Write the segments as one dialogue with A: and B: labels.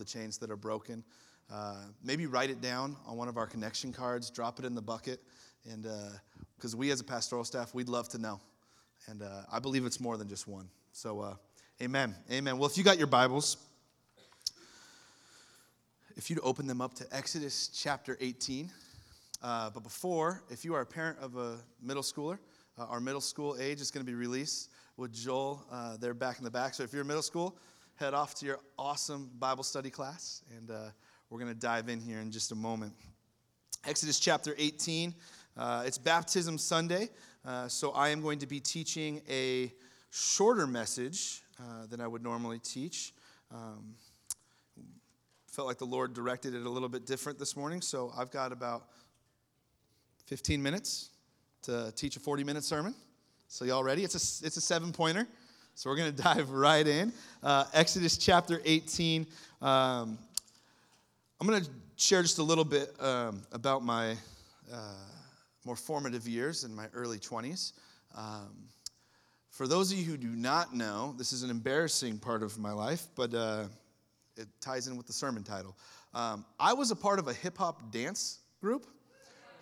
A: the chains that are broken. Uh, maybe write it down on one of our connection cards, drop it in the bucket, and because uh, we as a pastoral staff, we'd love to know. And uh, I believe it's more than just one. So, uh, amen. Amen. Well, if you got your Bibles, if you'd open them up to Exodus chapter 18. Uh, but before, if you are a parent of a middle schooler, uh, our middle school age is going to be released with Joel. They're back in the back. So if you're in middle school, head off to your awesome Bible study class, and uh, we're going to dive in here in just a moment. Exodus chapter 18. Uh, it's Baptism Sunday, uh, so I am going to be teaching a shorter message uh, than I would normally teach. Um, felt like the Lord directed it a little bit different this morning, so I've got about 15 minutes to teach a 40 minute sermon. So, y'all ready? It's a, it's a seven pointer. So, we're going to dive right in. Uh, Exodus chapter 18. Um, I'm going to share just a little bit um, about my uh, more formative years in my early 20s. Um, for those of you who do not know, this is an embarrassing part of my life, but uh, it ties in with the sermon title. Um, I was a part of a hip hop dance group.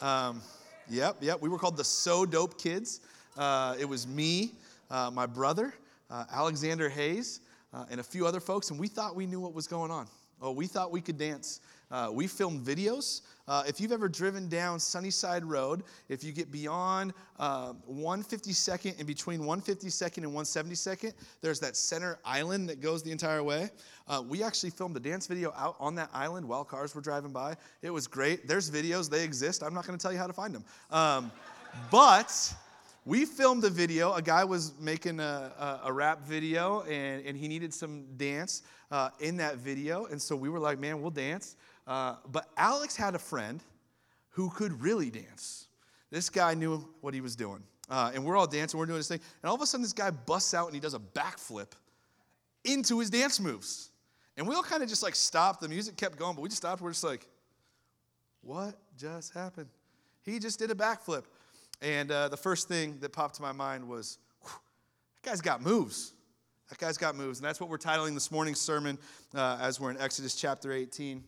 A: Um, yep, yep. We were called the So Dope Kids. Uh, it was me, uh, my brother, uh, Alexander Hayes, uh, and a few other folks, and we thought we knew what was going on. Oh, we thought we could dance. Uh, we filmed videos. Uh, if you've ever driven down Sunnyside Road, if you get beyond uh, 152nd and between 152nd and 172nd, there's that center island that goes the entire way. Uh, we actually filmed a dance video out on that island while cars were driving by. It was great. There's videos, they exist. I'm not going to tell you how to find them. Um, but we filmed a video. A guy was making a, a, a rap video and, and he needed some dance uh, in that video. And so we were like, man, we'll dance. Uh, but Alex had a friend who could really dance. This guy knew what he was doing. Uh, and we're all dancing, we're doing this thing. And all of a sudden, this guy busts out and he does a backflip into his dance moves. And we all kind of just like stopped. The music kept going, but we just stopped. We're just like, what just happened? He just did a backflip. And uh, the first thing that popped to my mind was, that guy's got moves. That guy's got moves. And that's what we're titling this morning's sermon uh, as we're in Exodus chapter 18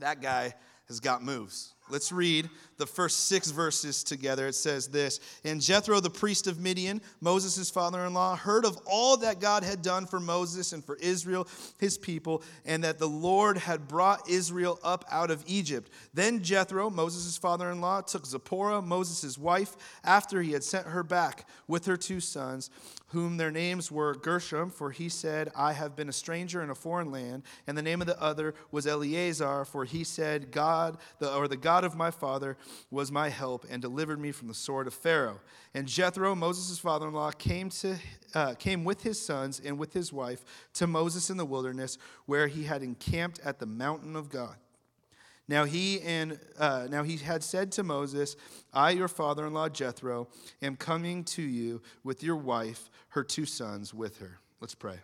A: that guy has got moves. Let's read the first six verses together. It says this And Jethro, the priest of Midian, Moses' father in law, heard of all that God had done for Moses and for Israel, his people, and that the Lord had brought Israel up out of Egypt. Then Jethro, Moses' father in law, took Zipporah, Moses' wife, after he had sent her back with her two sons whom their names were Gershom, for he said, I have been a stranger in a foreign land. And the name of the other was Eleazar, for he said, God, the, or the God of my father, was my help and delivered me from the sword of Pharaoh. And Jethro, Moses' father in law, came, to, uh, came with his sons and with his wife to Moses in the wilderness, where he had encamped at the mountain of God. Now he and uh, now he had said to Moses, "I, your father-in-law Jethro, am coming to you with your wife, her two sons, with her." Let's pray.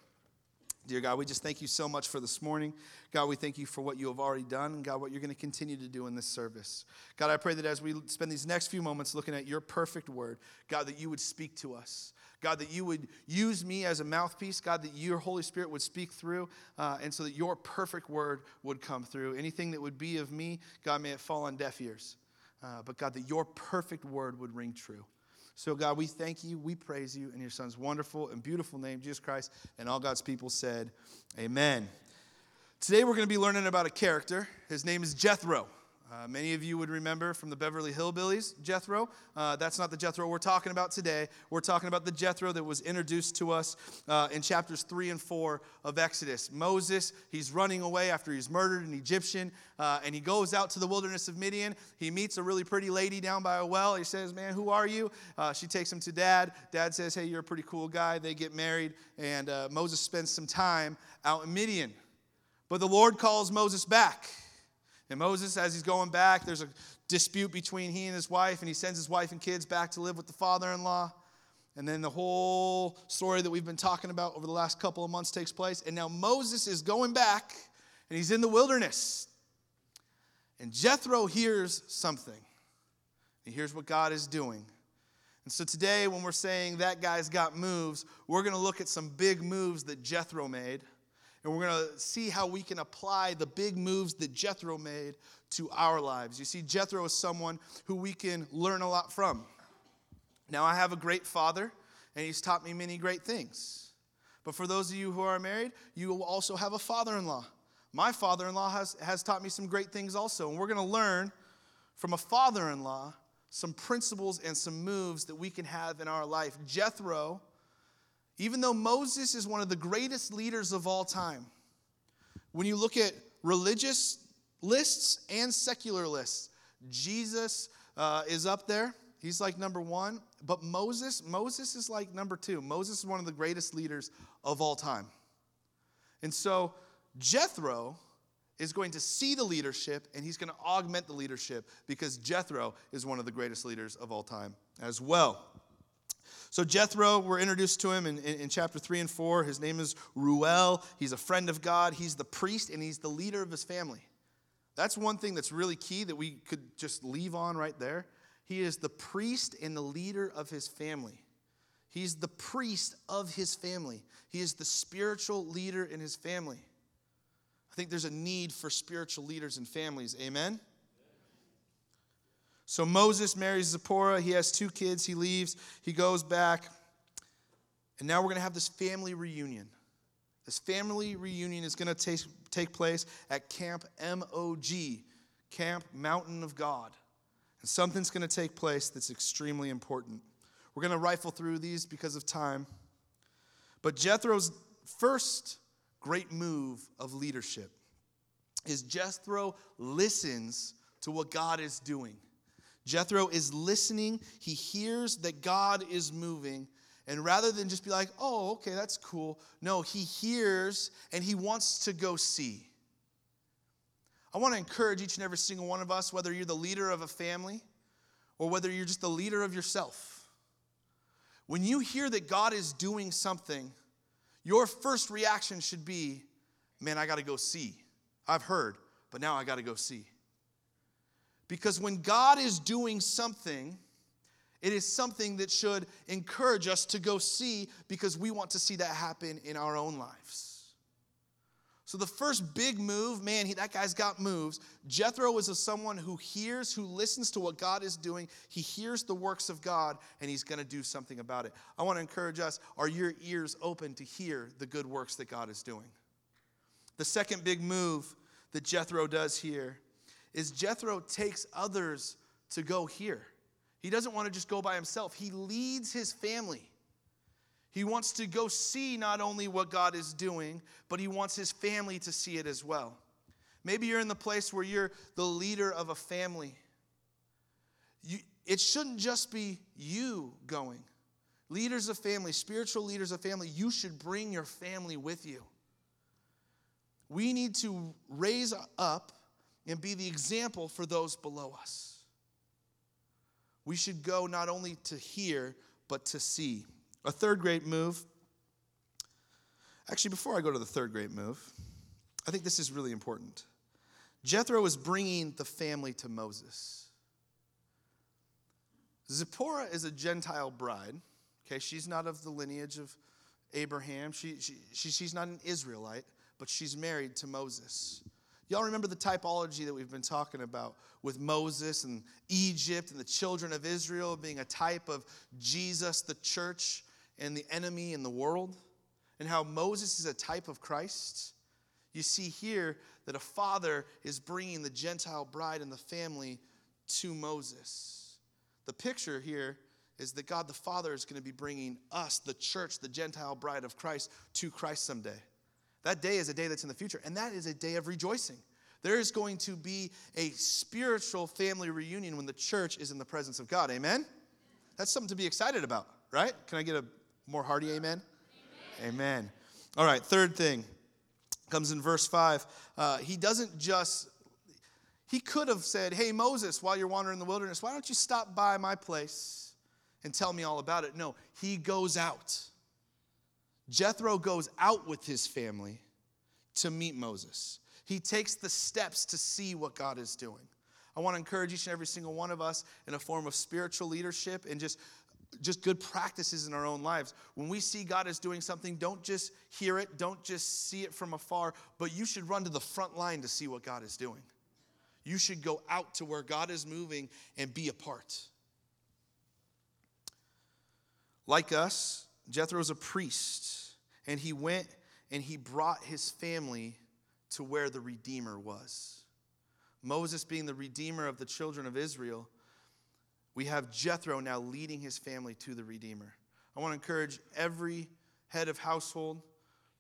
A: Dear God, we just thank you so much for this morning. God, we thank you for what you have already done, and God, what you're going to continue to do in this service. God, I pray that as we spend these next few moments looking at your perfect word, God, that you would speak to us. God, that you would use me as a mouthpiece. God, that your Holy Spirit would speak through, uh, and so that your perfect word would come through. Anything that would be of me, God, may it fall on deaf ears. Uh, but God, that your perfect word would ring true. So, God, we thank you, we praise you in your Son's wonderful and beautiful name, Jesus Christ. And all God's people said, Amen. Today, we're going to be learning about a character. His name is Jethro. Uh, many of you would remember from the Beverly Hillbillies, Jethro. Uh, that's not the Jethro we're talking about today. We're talking about the Jethro that was introduced to us uh, in chapters 3 and 4 of Exodus. Moses, he's running away after he's murdered an Egyptian, uh, and he goes out to the wilderness of Midian. He meets a really pretty lady down by a well. He says, Man, who are you? Uh, she takes him to dad. Dad says, Hey, you're a pretty cool guy. They get married, and Moses spends some time out in Midian. But the Lord calls Moses back. And Moses, as he's going back, there's a dispute between he and his wife, and he sends his wife and kids back to live with the father in law. And then the whole story that we've been talking about over the last couple of months takes place. And now Moses is going back, and he's in the wilderness. And Jethro hears something. He hears what God is doing. And so today, when we're saying that guy's got moves, we're going to look at some big moves that Jethro made. And we're going to see how we can apply the big moves that Jethro made to our lives. You see, Jethro is someone who we can learn a lot from. Now, I have a great father, and he's taught me many great things. But for those of you who are married, you will also have a father in law. My father in law has, has taught me some great things also, and we're going to learn from a father in law some principles and some moves that we can have in our life. Jethro, even though Moses is one of the greatest leaders of all time, when you look at religious lists and secular lists, Jesus uh, is up there. He's like number one. But Moses, Moses is like number two. Moses is one of the greatest leaders of all time. And so Jethro is going to see the leadership and he's going to augment the leadership because Jethro is one of the greatest leaders of all time as well. So, Jethro, we're introduced to him in, in, in, chapter 3 and 4. His name is Reuel. He's a friend of God. He's the priest and he's the leader of his family. That's one thing that's really key that we could just leave on right there. He is the priest and the leader of his family. He's the priest of his family. He is the spiritual leader in his family. I think there's a need for spiritual leaders in families. Amen? So Moses marries Zipporah. He has two kids. He leaves. He goes back. And now we're going to have this family reunion. This family reunion is going to take, take place at Camp MOG, Camp Mountain of God. And something's going to take place that's extremely important. We're going to rifle through these because of time. But Jethro's first great move of leadership is Jethro listens to what God is doing. Jethro is listening, he hears that God is moving, and rather than just be like, oh, okay, that's cool, no, he hears and he wants to go see. I want to encourage each and every single one of us, whether you're the leader of a family or whether you're just the leader of yourself. When you hear that God is doing something, your first reaction should be, man, I got to go see. I've heard, but now I got to go see. Because when God is doing something, it is something that should encourage us to go see because we want to see that happen in our own lives. So, the first big move, man, he, that guy's got moves. Jethro is a someone who hears, who listens to what God is doing. He hears the works of God, and he's going to do something about it. I want to encourage us are your ears open to hear the good works that God is doing? The second big move that Jethro does here is Jethro takes others to go here. He doesn't want to just go by himself, he leads his family. He wants to go see not only what God is doing, but he wants his family to see it as well. Maybe you're in the place where you're the leader of a family. You, it shouldn't just be you going. Leaders of family, spiritual leaders of family, you should bring your family with you. We need to raise up and be the example for those below us. We should go not only to hear, but to see. A third great move. Actually, before I go to the third great move, I think this is really important. Jethro is bringing the family to Moses. Zipporah is a Gentile bride. Okay, she's not of the lineage of Abraham. She, she, she, she's not an Israelite, but she's married to Moses. Y'all remember the typology that we've been talking about with Moses and Egypt and the children of Israel being a type of Jesus, the church, and the enemy in the world, and how Moses is a type of Christ, you see here that a father is bringing the Gentile bride and the family to Moses. The picture here is that God the Father is going to be bringing us, the church, the Gentile bride of Christ, to Christ someday. That day is a day that's in the future, and that is a day of rejoicing. There is going to be a spiritual family reunion when the church is in the presence of God. Amen? That's something to be excited about, right? Can I get a more hearty amen? Amen. amen. All right, third thing comes in verse 5. Uh, he doesn't just, he could have said, Hey, Moses, while you're wandering in the wilderness, why don't you stop by my place and tell me all about it? No, he goes out. Jethro goes out with his family to meet Moses. He takes the steps to see what God is doing. I want to encourage each and every single one of us in a form of spiritual leadership and just just good practices in our own lives. When we see God is doing something, don't just hear it, don't just see it from afar, but you should run to the front line to see what God is doing. You should go out to where God is moving and be a part. Like us, Jethro was a priest, and he went and he brought his family to where the Redeemer was. Moses being the Redeemer of the children of Israel, we have Jethro now leading his family to the Redeemer. I want to encourage every head of household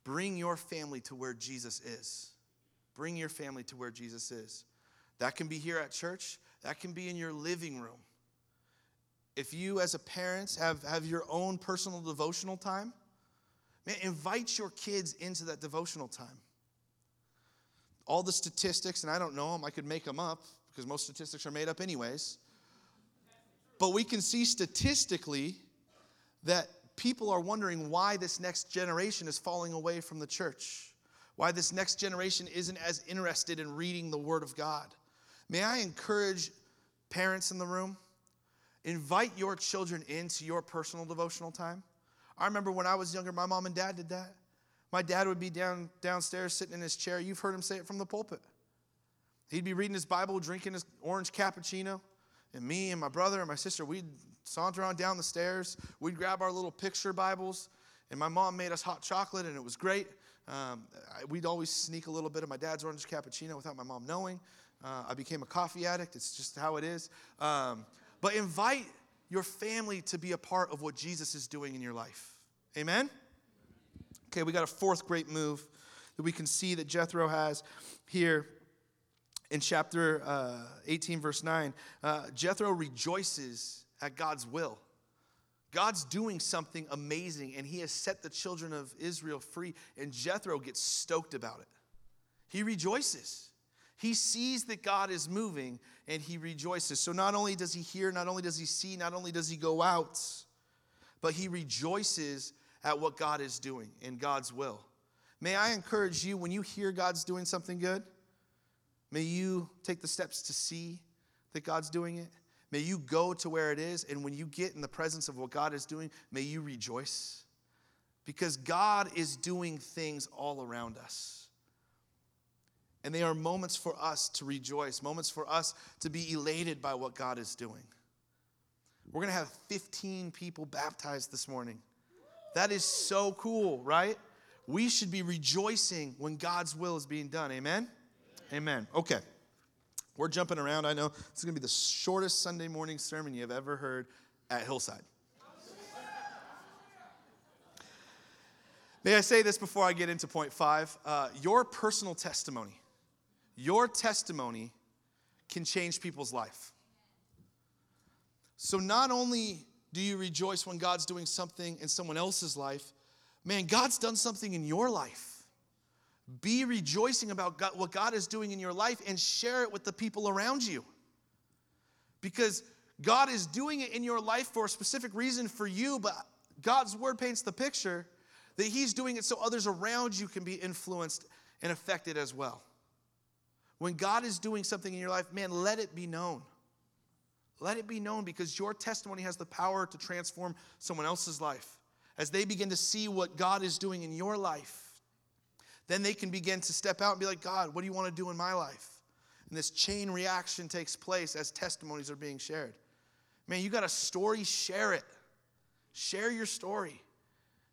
A: bring your family to where Jesus is. Bring your family to where Jesus is. That can be here at church, that can be in your living room. If you, as a parent, have, have your own personal devotional time, man, invite your kids into that devotional time. All the statistics, and I don't know them, I could make them up because most statistics are made up, anyways. But we can see statistically that people are wondering why this next generation is falling away from the church, why this next generation isn't as interested in reading the Word of God. May I encourage parents in the room? Invite your children into your personal devotional time. I remember when I was younger, my mom and dad did that. My dad would be down, downstairs sitting in his chair. You've heard him say it from the pulpit. He'd be reading his Bible, drinking his orange cappuccino. And me and my brother and my sister, we'd saunter on down the stairs. We'd grab our little picture Bibles. And my mom made us hot chocolate, and it was great. Um, we'd always sneak a little bit of my dad's orange cappuccino without my mom knowing. Uh, I became a coffee addict. It's just how it is. Um, but invite your family to be a part of what Jesus is doing in your life. Amen? Okay, we got a fourth great move that we can see that Jethro has here in chapter uh, 18, verse 9. Uh, Jethro rejoices at God's will. God's doing something amazing, and he has set the children of Israel free, and Jethro gets stoked about it. He rejoices. He sees that God is moving and he rejoices. So not only does he hear, not only does he see, not only does he go out, but he rejoices at what God is doing in God's will. May I encourage you when you hear God's doing something good, may you take the steps to see that God's doing it. May you go to where it is, and when you get in the presence of what God is doing, may you rejoice. Because God is doing things all around us. And they are moments for us to rejoice, moments for us to be elated by what God is doing. We're going to have 15 people baptized this morning. That is so cool, right? We should be rejoicing when God's will is being done. Amen? Amen. Okay. We're jumping around. I know this is going to be the shortest Sunday morning sermon you have ever heard at Hillside. May I say this before I get into point five? Uh, your personal testimony your testimony can change people's life. So not only do you rejoice when God's doing something in someone else's life, man, God's done something in your life. Be rejoicing about God, what God is doing in your life and share it with the people around you. Because God is doing it in your life for a specific reason for you, but God's word paints the picture that He's doing it so others around you can be influenced and affected as well. When God is doing something in your life, man, let it be known. Let it be known because your testimony has the power to transform someone else's life. As they begin to see what God is doing in your life, then they can begin to step out and be like, God, what do you want to do in my life? And this chain reaction takes place as testimonies are being shared. Man, you got a story, share it. Share your story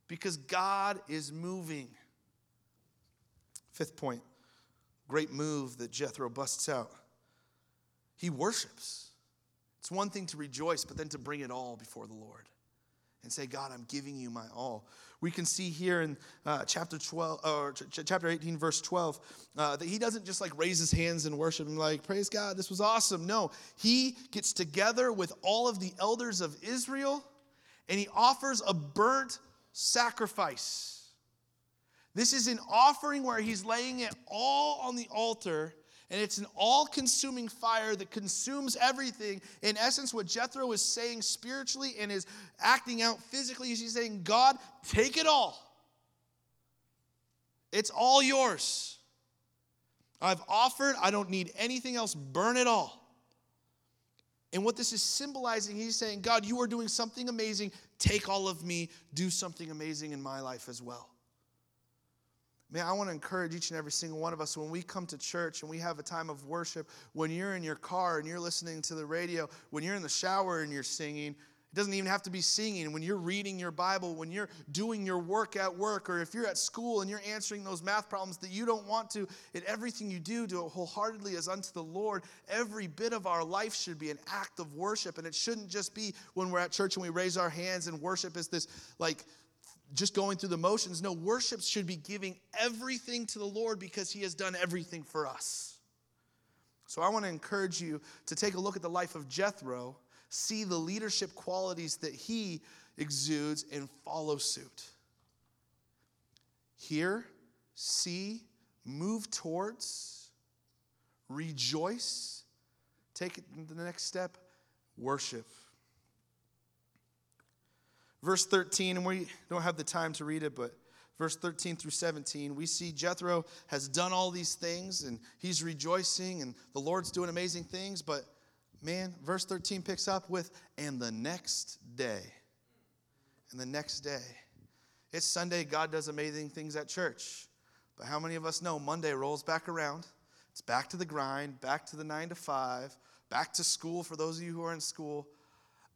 A: because God is moving. Fifth point great move that Jethro busts out. He worships. It's one thing to rejoice, but then to bring it all before the Lord and say, God, I'm giving you my all. We can see here in uh, chapter 12 or ch- chapter 18, verse 12, uh, that he doesn't just like raise his hands and worship and like, praise God, this was awesome. No, he gets together with all of the elders of Israel and he offers a burnt sacrifice. This is an offering where he's laying it all on the altar, and it's an all consuming fire that consumes everything. In essence, what Jethro is saying spiritually and is acting out physically is he's saying, God, take it all. It's all yours. I've offered, I don't need anything else. Burn it all. And what this is symbolizing, he's saying, God, you are doing something amazing. Take all of me, do something amazing in my life as well. Man, I want to encourage each and every single one of us when we come to church and we have a time of worship, when you're in your car and you're listening to the radio, when you're in the shower and you're singing, it doesn't even have to be singing. When you're reading your Bible, when you're doing your work at work, or if you're at school and you're answering those math problems that you don't want to, in everything you do, do it wholeheartedly as unto the Lord. Every bit of our life should be an act of worship. And it shouldn't just be when we're at church and we raise our hands and worship is this like just going through the motions. No, worship should be giving everything to the Lord because He has done everything for us. So I want to encourage you to take a look at the life of Jethro, see the leadership qualities that he exudes, and follow suit. Hear, see, move towards, rejoice, take the next step, worship. Verse 13, and we don't have the time to read it, but verse 13 through 17, we see Jethro has done all these things and he's rejoicing and the Lord's doing amazing things. But man, verse 13 picks up with, and the next day. And the next day. It's Sunday, God does amazing things at church. But how many of us know Monday rolls back around? It's back to the grind, back to the nine to five, back to school for those of you who are in school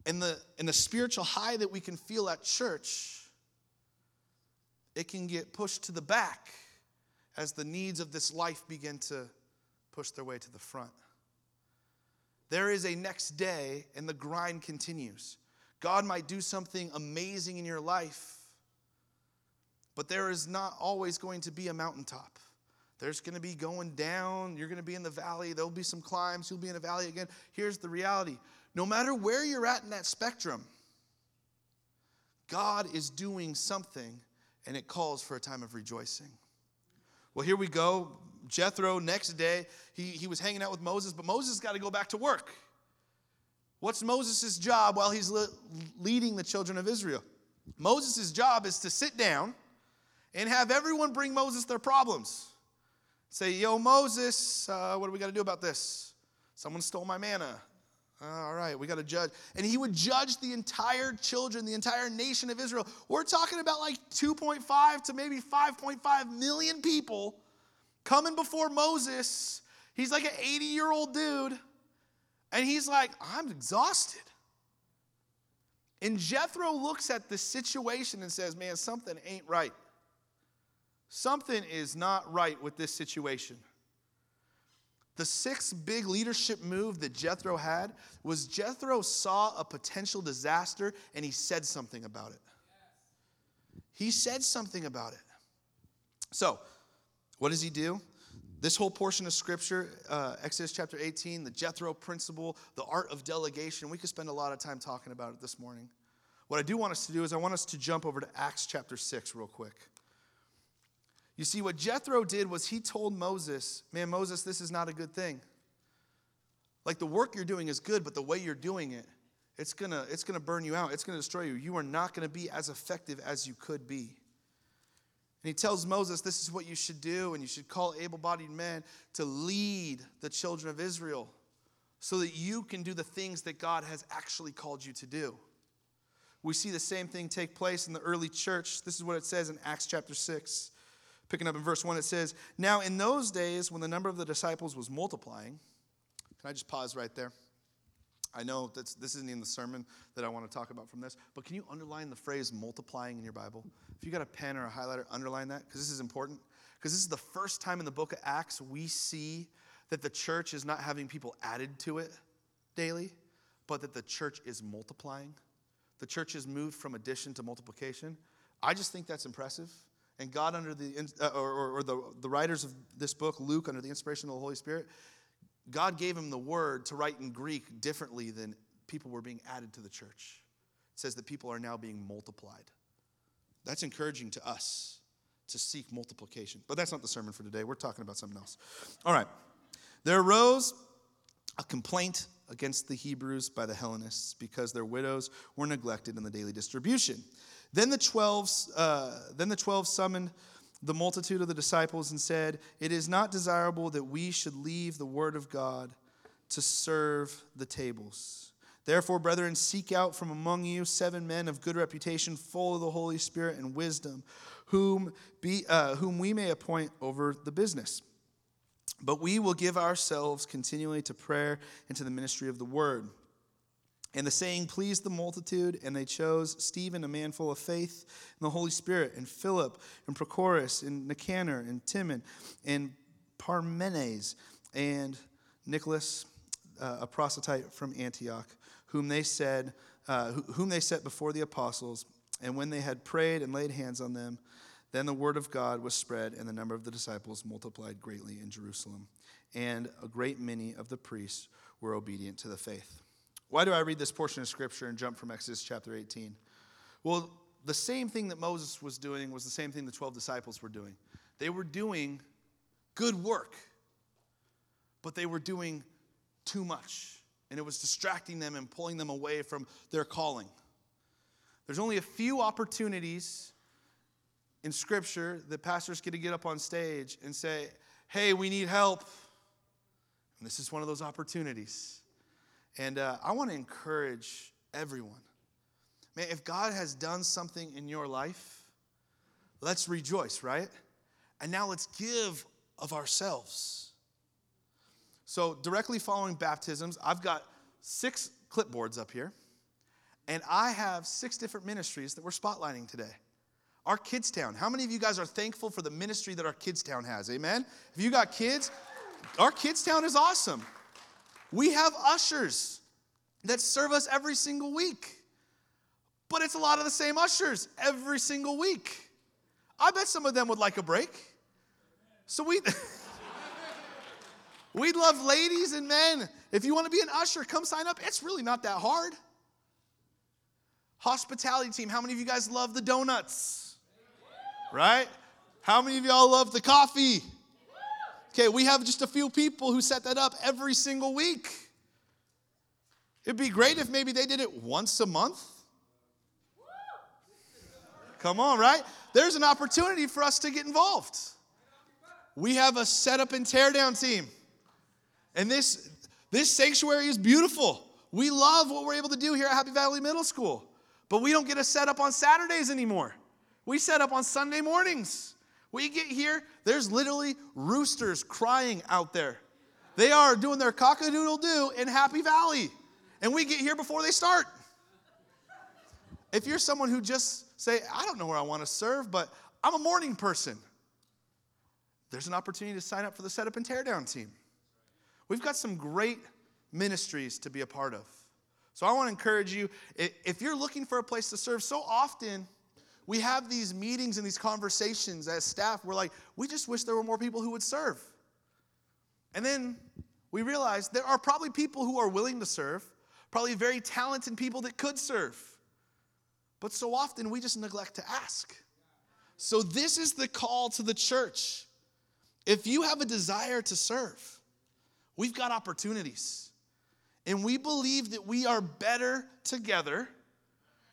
A: and the, and the spiritual high that we can feel at church, it can get pushed to the back as the needs of this life begin to push their way to the front. There is a next day, and the grind continues. God might do something amazing in your life, but there is not always going to be a mountaintop. There's going to be going down. You're going to be in the valley. There'll be some climbs. You'll be in a valley again. Here's the reality no matter where you're at in that spectrum, God is doing something and it calls for a time of rejoicing. Well, here we go. Jethro, next day, he, he was hanging out with Moses, but Moses got to go back to work. What's Moses' job while he's le- leading the children of Israel? Moses' job is to sit down and have everyone bring Moses their problems. Say, Yo, Moses, uh, what do we got to do about this? Someone stole my manna. Uh, all right, we got to judge. And he would judge the entire children, the entire nation of Israel. We're talking about like 2.5 to maybe 5.5 million people coming before Moses. He's like an 80 year old dude. And he's like, I'm exhausted. And Jethro looks at the situation and says, Man, something ain't right. Something is not right with this situation. The sixth big leadership move that Jethro had was Jethro saw a potential disaster and he said something about it. He said something about it. So, what does he do? This whole portion of scripture, uh, Exodus chapter 18, the Jethro principle, the art of delegation, we could spend a lot of time talking about it this morning. What I do want us to do is I want us to jump over to Acts chapter 6 real quick. You see, what Jethro did was he told Moses, Man, Moses, this is not a good thing. Like the work you're doing is good, but the way you're doing it, it's gonna, it's gonna burn you out. It's gonna destroy you. You are not gonna be as effective as you could be. And he tells Moses, This is what you should do, and you should call able bodied men to lead the children of Israel so that you can do the things that God has actually called you to do. We see the same thing take place in the early church. This is what it says in Acts chapter 6. Picking up in verse 1, it says, Now in those days, when the number of the disciples was multiplying, can I just pause right there? I know that's, this isn't in the sermon that I want to talk about from this, but can you underline the phrase multiplying in your Bible? If you got a pen or a highlighter, underline that because this is important. Because this is the first time in the book of Acts we see that the church is not having people added to it daily, but that the church is multiplying. The church has moved from addition to multiplication. I just think that's impressive. And God, under the, uh, or, or the, the writers of this book, Luke, under the inspiration of the Holy Spirit, God gave him the word to write in Greek differently than people were being added to the church. It says that people are now being multiplied. That's encouraging to us to seek multiplication. But that's not the sermon for today. We're talking about something else. All right. There arose a complaint against the Hebrews by the Hellenists because their widows were neglected in the daily distribution. Then the 12, uh, then the 12 summoned the multitude of the disciples and said, It is not desirable that we should leave the word of God to serve the tables. Therefore, brethren, seek out from among you seven men of good reputation, full of the Holy Spirit and wisdom, whom, be, uh, whom we may appoint over the business. But we will give ourselves continually to prayer and to the ministry of the word. And the saying pleased the multitude, and they chose Stephen, a man full of faith in the Holy Spirit, and Philip, and Prochorus, and Nicanor, and Timon, and Parmenas, and Nicholas, uh, a proselyte from Antioch, whom they said, uh, whom they set before the apostles. And when they had prayed and laid hands on them, then the word of God was spread, and the number of the disciples multiplied greatly in Jerusalem. And a great many of the priests were obedient to the faith. Why do I read this portion of scripture and jump from Exodus chapter 18? Well, the same thing that Moses was doing was the same thing the 12 disciples were doing. They were doing good work, but they were doing too much. And it was distracting them and pulling them away from their calling. There's only a few opportunities in Scripture that pastors get to get up on stage and say, hey, we need help. And this is one of those opportunities. And uh, I want to encourage everyone. Man, if God has done something in your life, let's rejoice, right? And now let's give of ourselves. So, directly following baptisms, I've got six clipboards up here, and I have six different ministries that we're spotlighting today. Our Kids Town. How many of you guys are thankful for the ministry that our Kids Town has? Amen? If you got kids, our Kids Town is awesome. We have ushers that serve us every single week, but it's a lot of the same ushers every single week. I bet some of them would like a break. So we. We'd love ladies and men. If you want to be an usher, come sign up. It's really not that hard. Hospitality team, how many of you guys love the donuts? right? How many of y'all love the coffee? Okay, we have just a few people who set that up every single week. It'd be great if maybe they did it once a month. Come on, right? There's an opportunity for us to get involved. We have a setup and teardown team. And this, this sanctuary is beautiful. We love what we're able to do here at Happy Valley Middle School. But we don't get a set up on Saturdays anymore. We set up on Sunday mornings. We get here, there's literally roosters crying out there. They are doing their cockadoodle doo in Happy Valley. And we get here before they start. If you're someone who just say, I don't know where I want to serve, but I'm a morning person, there's an opportunity to sign up for the setup and teardown team. We've got some great ministries to be a part of. So I want to encourage you if you're looking for a place to serve, so often we have these meetings and these conversations as staff. We're like, we just wish there were more people who would serve. And then we realize there are probably people who are willing to serve, probably very talented people that could serve. But so often we just neglect to ask. So, this is the call to the church. If you have a desire to serve, we've got opportunities. And we believe that we are better together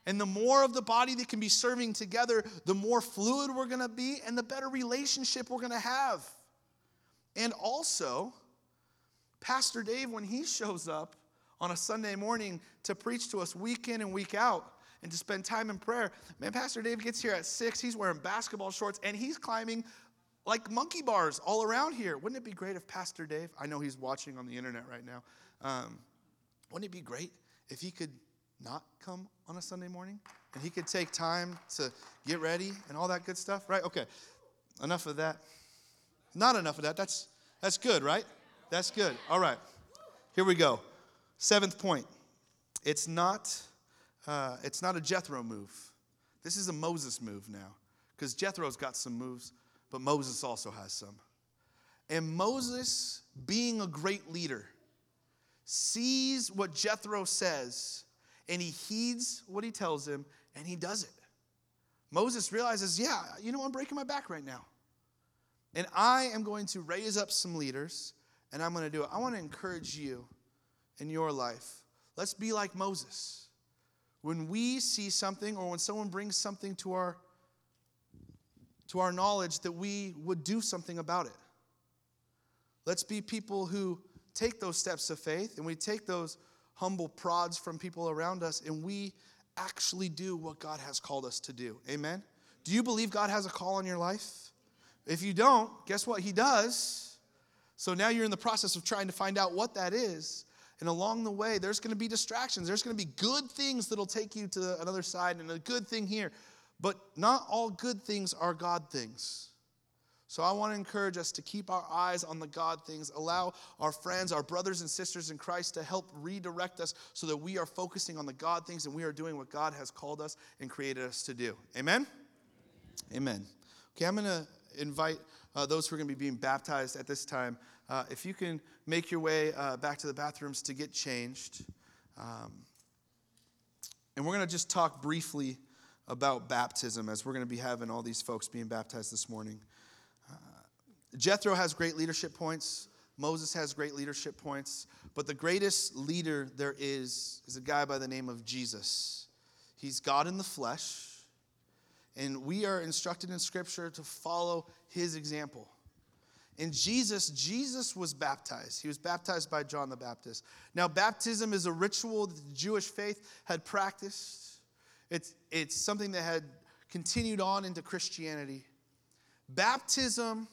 A: and the more of the body that can be serving together, the more fluid we're going to be and the better relationship we're going to have. And also, Pastor Dave, when he shows up on a Sunday morning to preach to us week in and week out and to spend time in prayer, man, Pastor Dave gets here at six. He's wearing basketball shorts and he's climbing like monkey bars all around here. Wouldn't it be great if Pastor Dave, I know he's watching on the internet right now, um, wouldn't it be great if he could not come on a Sunday morning and he could take time to get ready and all that good stuff, right? Okay, enough of that. Not enough of that. That's, that's good, right? That's good. All right, here we go. Seventh point. It's not, uh, it's not a Jethro move. This is a Moses move now because Jethro's got some moves, but Moses also has some. And Moses, being a great leader, sees what Jethro says and he heeds what he tells him and he does it. Moses realizes, yeah, you know, I'm breaking my back right now. And I am going to raise up some leaders and I'm going to do it. I want to encourage you in your life. Let's be like Moses. When we see something or when someone brings something to our to our knowledge that we would do something about it. Let's be people who take those steps of faith and we take those humble prods from people around us and we actually do what God has called us to do. Amen? Do you believe God has a call on your life? If you don't, guess what? He does. So now you're in the process of trying to find out what that is. And along the way, there's going to be distractions. There's going to be good things that'll take you to another side and a good thing here. But not all good things are God things. So I want to encourage us to keep our eyes on the God things, allow our friends, our brothers and sisters in Christ to help redirect us so that we are focusing on the God things and we are doing what God has called us and created us to do. Amen? Amen. Okay, I'm going to invite uh, those who are going to be being baptized at this time. Uh, if you can make your way uh, back to the bathrooms to get changed. Um, and we're going to just talk briefly about baptism as we're going to be having all these folks being baptized this morning. Jethro has great leadership points. Moses has great leadership points. But the greatest leader there is is a guy by the name of Jesus. He's God in the flesh. And we are instructed in Scripture to follow his example. In Jesus, Jesus was baptized. He was baptized by John the Baptist. Now, baptism is a ritual that the Jewish faith had practiced, it's, it's something that had continued on into Christianity. Baptism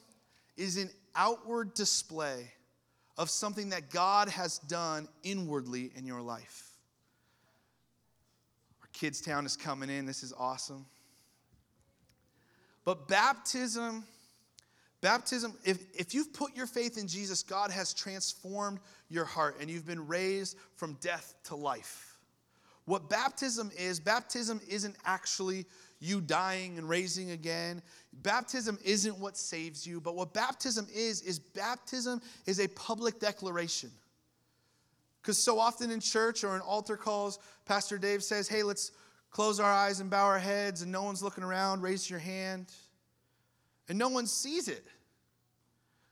A: is an outward display of something that God has done inwardly in your life. Our kids' town is coming in. This is awesome. But baptism Baptism, if, if you've put your faith in Jesus, God has transformed your heart and you've been raised from death to life. What baptism is, baptism isn't actually you dying and raising again. Baptism isn't what saves you, but what baptism is, is baptism is a public declaration. Because so often in church or in altar calls, Pastor Dave says, hey, let's close our eyes and bow our heads, and no one's looking around, raise your hand. And no one sees it.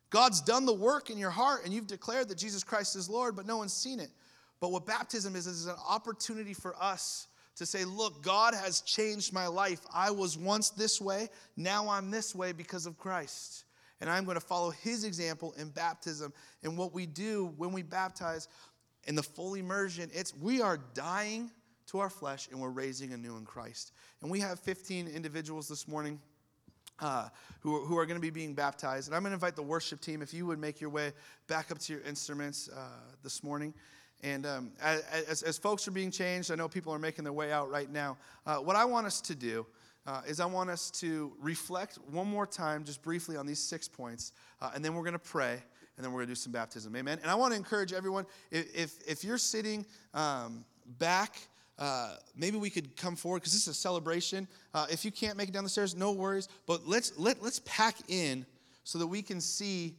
A: God's done the work in your heart and you've declared that Jesus Christ is Lord, but no one's seen it. But what baptism is, is an opportunity for us to say, Look, God has changed my life. I was once this way, now I'm this way because of Christ. And I'm going to follow his example in baptism. And what we do when we baptize in the full immersion, it's we are dying to our flesh and we're raising anew in Christ. And we have 15 individuals this morning uh, who, who are going to be being baptized. And I'm going to invite the worship team, if you would make your way back up to your instruments uh, this morning. And um, as, as, folks are being changed, I know people are making their way out right now. Uh, what I want us to do uh, is I want us to reflect one more time, just briefly, on these six points, uh, and then we're going to pray, and then we're going to do some baptism. Amen. And I want to encourage everyone if, if, you're sitting um, back uh, maybe we could come forward because this is a celebration. Uh, if you can't make it down the stairs, no worries. But let's let, let's pack in so that we can see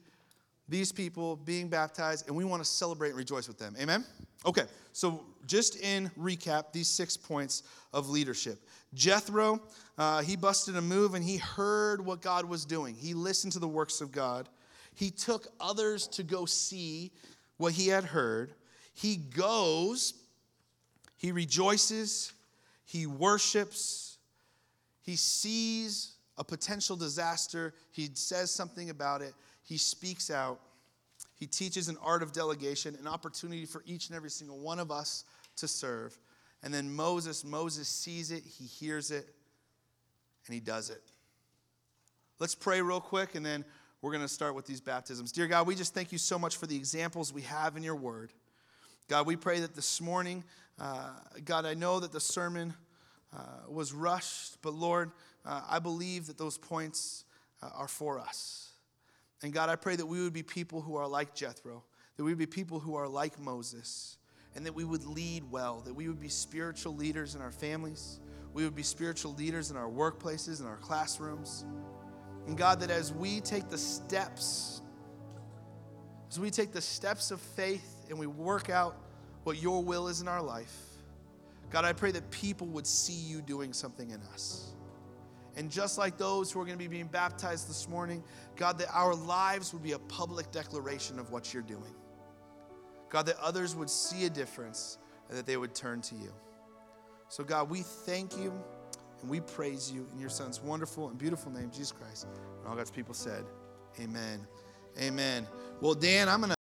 A: these people being baptized, and we want to celebrate and rejoice with them. Amen. Okay. So just in recap, these six points of leadership. Jethro, uh, he busted a move and he heard what God was doing. He listened to the works of God. He took others to go see what he had heard. He goes he rejoices, he worships, he sees a potential disaster, he says something about it, he speaks out, he teaches an art of delegation, an opportunity for each and every single one of us to serve. And then Moses, Moses sees it, he hears it, and he does it. Let's pray real quick, and then we're going to start with these baptisms. Dear God, we just thank you so much for the examples we have in your word. God, we pray that this morning, uh, God, I know that the sermon uh, was rushed, but Lord, uh, I believe that those points uh, are for us. And God, I pray that we would be people who are like Jethro, that we would be people who are like Moses, and that we would lead well, that we would be spiritual leaders in our families, we would be spiritual leaders in our workplaces, in our classrooms. And God, that as we take the steps, as we take the steps of faith and we work out what your will is in our life. God, I pray that people would see you doing something in us. And just like those who are going to be being baptized this morning, God, that our lives would be a public declaration of what you're doing. God, that others would see a difference and that they would turn to you. So, God, we thank you and we praise you in your Son's wonderful and beautiful name, Jesus Christ. And all God's people said, Amen. Amen. Well, Dan, I'm going to.